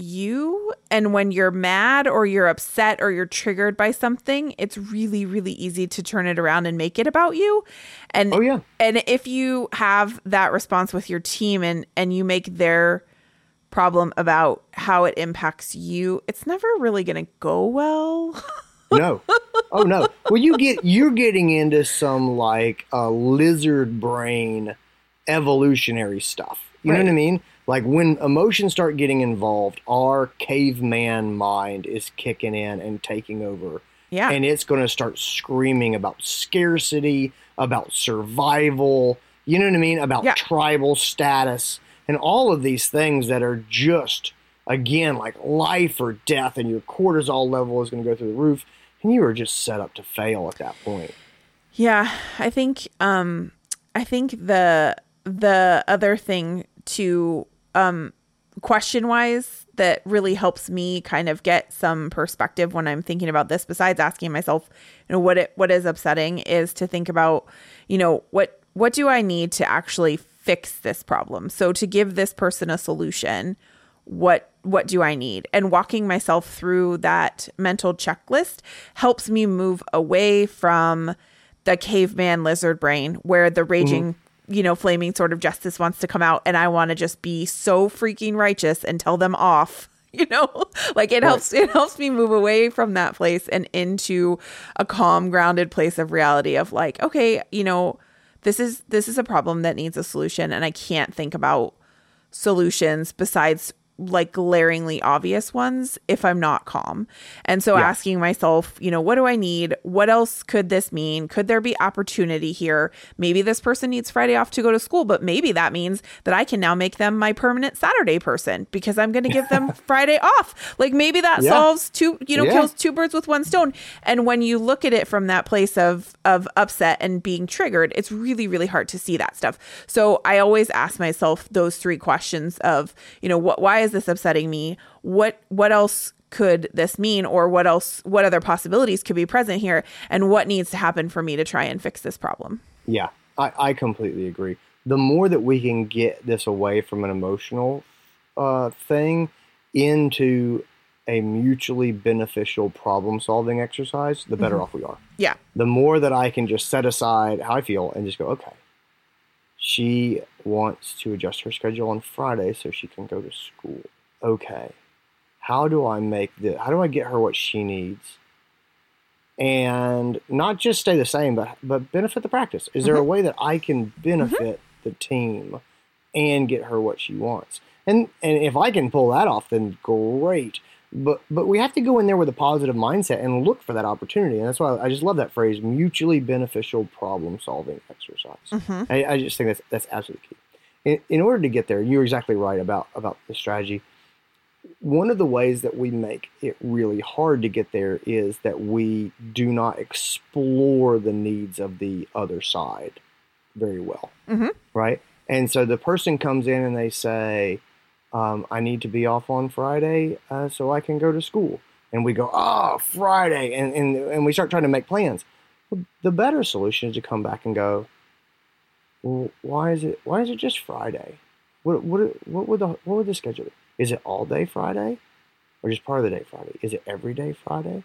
you and when you're mad or you're upset or you're triggered by something it's really really easy to turn it around and make it about you. And oh yeah. and if you have that response with your team and and you make their problem about how it impacts you it's never really going to go well. No. Oh no. Well you get you're getting into some like uh, lizard brain evolutionary stuff. You right. know what i mean Like when emotions start getting involved, our caveman mind is kicking in and taking over. Yeah. And it's going to start screaming about scarcity, about survival, you know what I mean? About Yeah. tribal status, and all of these things that are just, again, like life or death, and your cortisol level is going to go through the roof, and you are just set up to fail at that point. Yeah, I think um I think the the other thing to um question wise that really helps me kind of get some perspective when I'm thinking about this besides asking myself, you know, what it what is upsetting is to think about, you know, what what do I need to actually fix this problem? So to give this person a solution, what what do I need? And walking myself through that mental checklist helps me move away from the caveman lizard brain where the raging you know flaming sword of justice wants to come out and i want to just be so freaking righteous and tell them off you know? Like it helps it helps me move away from that place and into a calm grounded place of reality of like okay you know this is this is a problem that needs a solution and i can't think about solutions besides like glaringly obvious ones if I'm not calm. And so Yeah. asking myself, you know, what do I need? What else could this mean? Could there be opportunity here? Maybe this person needs Friday off to go to school, but maybe that means that I can now make them my permanent Saturday person because I'm going to give them Friday off. Like maybe that Yeah. solves two, you know, Yeah. kills two birds with one stone. And when you look at it from that place of of upset and being triggered, it's really really hard to see that stuff. So I always ask myself those three questions of, you know, what why is this upsetting me? What what else could this mean or what else what other possibilities could be present here and what needs to happen for me to try and fix this problem? Yeah, I, I completely agree. The more that we can get this away from an emotional uh, thing into a mutually beneficial problem solving exercise, the better off we are. Yeah. The more that I can just set aside how I feel and just go, okay, she wants to adjust her schedule on Friday so she can go to school. Okay. How do I make the how do I get her what she needs? and not just stay the same, but but benefit the practice. Is there a mm-hmm. way that I can mm-hmm. benefit the team and get her what she wants? And and if I can pull that off, then great. But but we have to go in there with a positive mindset and look for that opportunity. And that's why I just love that phrase: mutually beneficial problem solving exercise. I, I just think that's that's absolutely key. In, in order to get there, you're exactly right about about the strategy one of the ways that we make it really hard to get there is that we do not explore the needs of the other side very well. Mhm. Right? And so the person comes in and they say, um, I need to be off on Friday uh, so I can go to school. And we go, oh, Friday. And, and, and we start trying to make plans. Well, the better solution is to come back and go, well, why is it, why is it just Friday? What, what, what, would the, what would the schedule be? Is it all day Friday or just part of the day Friday? Is it every day Friday?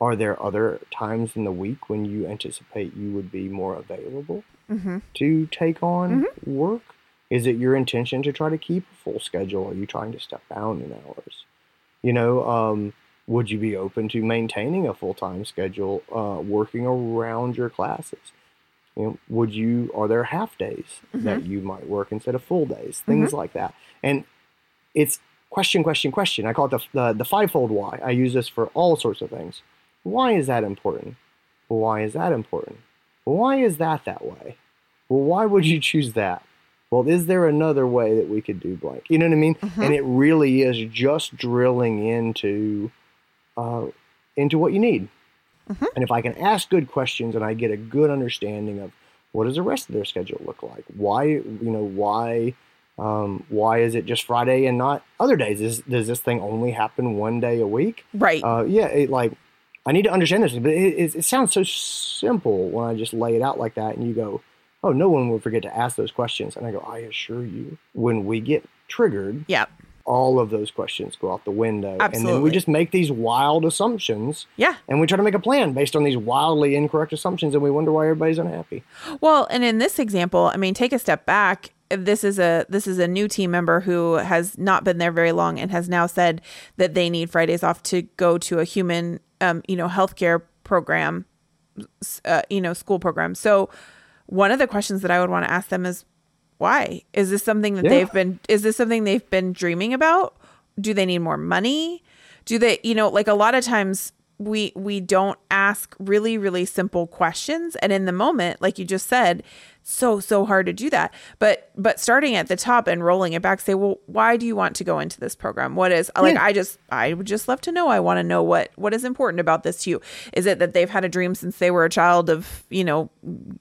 Are there other times in the week when you anticipate you would be more available Mm-hmm. to take on work? Is it your intention to try to keep a full schedule? Are you trying to step down in hours? You know, um, would you be open to maintaining a full time schedule, uh, working around your classes? You know, would you? Are there half days that you might work instead of full days? Things like that, and it's question, question, question. I call it the, the the fivefold why. I use this for all sorts of things. Why is that important? Why is that important? Why is that that way? Well, why would you choose that? Well, is there another way that we could do blank? You know what I mean? And it really is just drilling into uh, into what you need. And if I can ask good questions and I get a good understanding of what does the rest of their schedule look like? Why, you know, why, um, why is it just Friday and not other days? Is, does this thing only happen one day a week? Right. Uh, yeah, it, like I need to understand this, but it, it, it sounds so simple when I just lay it out like that, and you go, "Oh, no one will forget to ask those questions." And I go, "I assure you, when we get triggered, yeah. all of those questions go out the window, and then we just make these wild assumptions, Yeah. and we try to make a plan based on these wildly incorrect assumptions, and we wonder why everybody's unhappy." Well, and in this example, I mean, take a step back. This is a this is a new team member who has not been there very long and has now said that they need Fridays off to go to a human, um, you know, healthcare program, uh, you know, school program. So, one of the questions that I would want to ask them is, why? Is this something that Yeah. they've been is this something they've been dreaming about? Do they need more money? Do they, you know, like a lot of times we we don't ask really really simple questions. And in the moment like you just said so so hard to do that. But but starting at the top and rolling it back say well why do you want to go into this program? What is like Yeah. i just i would just love to know. I want to know what what is important about this to you. Is it that they've had a dream since they were a child of you know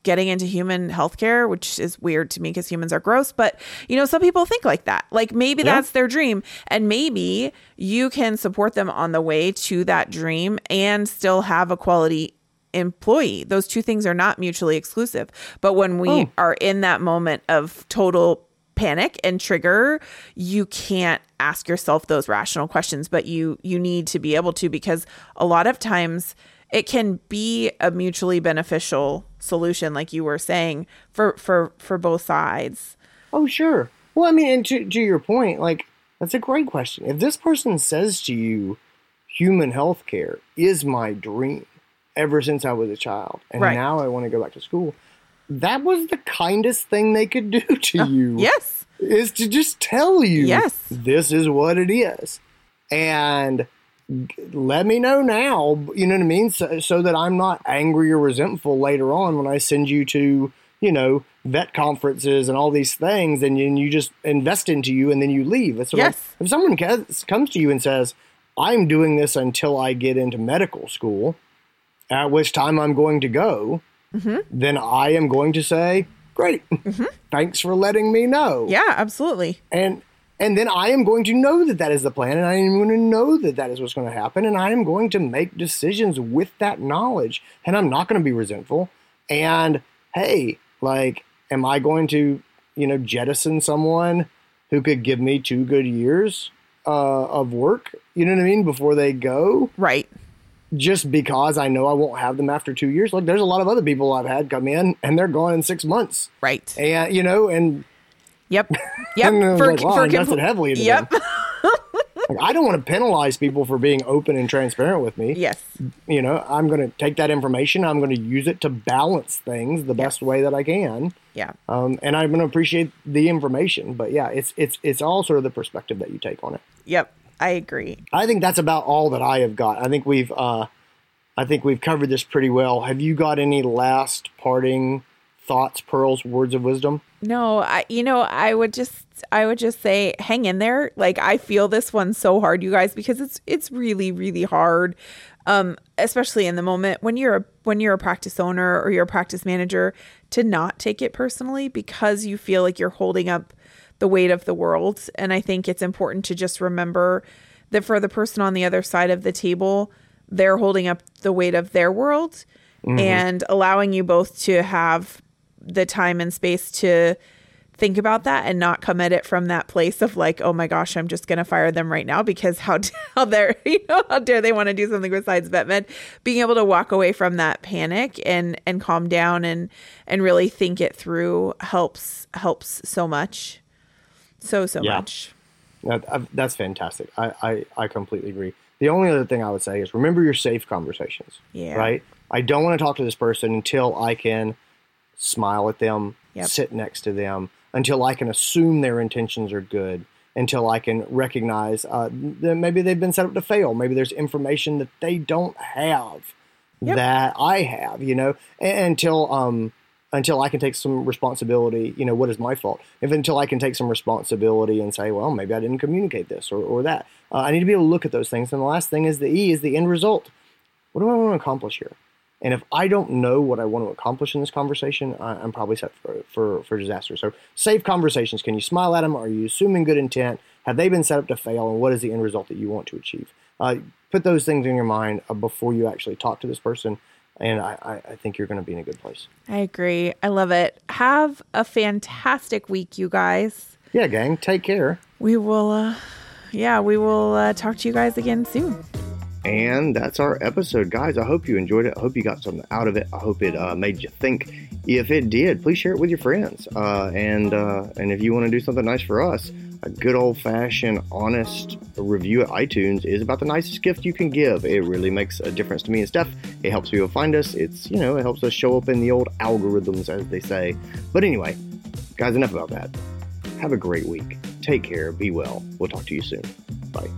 getting into human healthcare which is weird to me because humans are gross. But you know some people think like that. Like maybe Yeah. that's their dream. And maybe you can support them on the way to that dream and still have a quality employee those two things are not mutually exclusive but when we Oh. are in that moment of total panic and trigger you can't ask yourself those rational questions but you you need to be able to because a lot of times it can be a mutually beneficial solution like you were saying for for for both sides Oh, sure. Well, I mean, and to, to your point, like, that's a great question. If this person says to you, human health care is my dream ever since I was a child, and Right. now I want to go back to school, that was the kindest thing they could do to uh, you. yes Is to just tell you, Yes. this is what it is. And let me know now, you know what I mean? So, so that I'm not angry or resentful later on when I send you to, you know, vet conferences and all these things and you, and you just invest into you and then you leave. Sort of Yes. like if someone comes to you and says, I'm doing this until I get into medical school, at which time I'm going to go, Mm-hmm. then I am going to say, Great. Thanks for letting me know yeah absolutely and and then I am going to know that that is the plan, and I am going to know that that is what's going to happen, and I am going to make decisions with that knowledge, and I'm not going to be resentful. And hey, like, am I going to, you know, jettison someone who could give me two good years uh, of work? You know what I mean? Before they go, right just because I know I won't have them after two years. Like, there's a lot of other people I've had come in, and they're gone in six months, right and you know, and yep yep was like, wow, I invested compl- heavily yep. Like, I don't want to penalize people for being open and transparent with me. yes You know, I'm going to take that information. I'm going to use it to balance things the best way that I can, yeah um, and I'm going to appreciate the information. But yeah, it's it's it's all sort of the perspective that you take on it. yep i agree I think that's about all that I have got. I think we've uh, I think we've covered this pretty well. Have you got any last parting thoughts, pearls, words of wisdom? No, I you know, I would just I would just say hang in there. Like I feel this one so hard you guys because it's it's really really hard. Um especially in the moment when you're a when you're a practice owner or you're a practice manager to not take it personally because you feel like you're holding up the weight of the world and I think it's important to just remember that for the person on the other side of the table they're holding up the weight of their world and allowing you both to have the time and space to think about that and not come at it from that place of like, oh my gosh, I'm just gonna fire them right now because how how dare you know how dare they want to do something besides vet med? Being able to walk away from that panic and and calm down and and really think it through helps helps so much, so so Yeah. much. That, uh, that's fantastic. I, I, I completely agree. The only other thing I would say is remember your safe conversations. Yeah. Right? I don't want to talk to this person until I can smile at them, Yep. sit next to them, until I can assume their intentions are good, until I can recognize uh, that maybe they've been set up to fail. Maybe there's information that they don't have Yep. that I have, you know, and, until um, until I can take some responsibility, you know, what is my fault? If until I can take some responsibility and say, well, maybe I didn't communicate this or, or that. Uh, I need to be able to look at those things. And the last thing is the E is the end result. What do I want to accomplish here? And if I don't know what I want to accomplish in this conversation, I, I'm probably set for, for, for disaster. So safe conversations. Can you smile at them? Are you assuming good intent? Have they been set up to fail? And what is the end result that you want to achieve? Uh, put those things in your mind uh, before you actually talk to this person. And I, I, I think you're going to be in a good place. I agree. I love it. Have a fantastic week, you guys. Yeah, gang. Take care. We will, uh, yeah, we will uh, talk to you guys again soon. And that's our episode, guys. I hope you enjoyed it. I hope you got something out of it. I hope it uh, made you think. If it did, please share it with your friends. Uh, and uh, and if you want to do something nice for us, a good old fashioned, honest review at iTunes is about the nicest gift you can give. It really makes a difference to me and Steph. It helps people find us. It's you know it helps us show up in the old algorithms, as they say. But anyway, Guys, enough about that. Have a great week. Take care. Be well. We'll talk to you soon. Bye.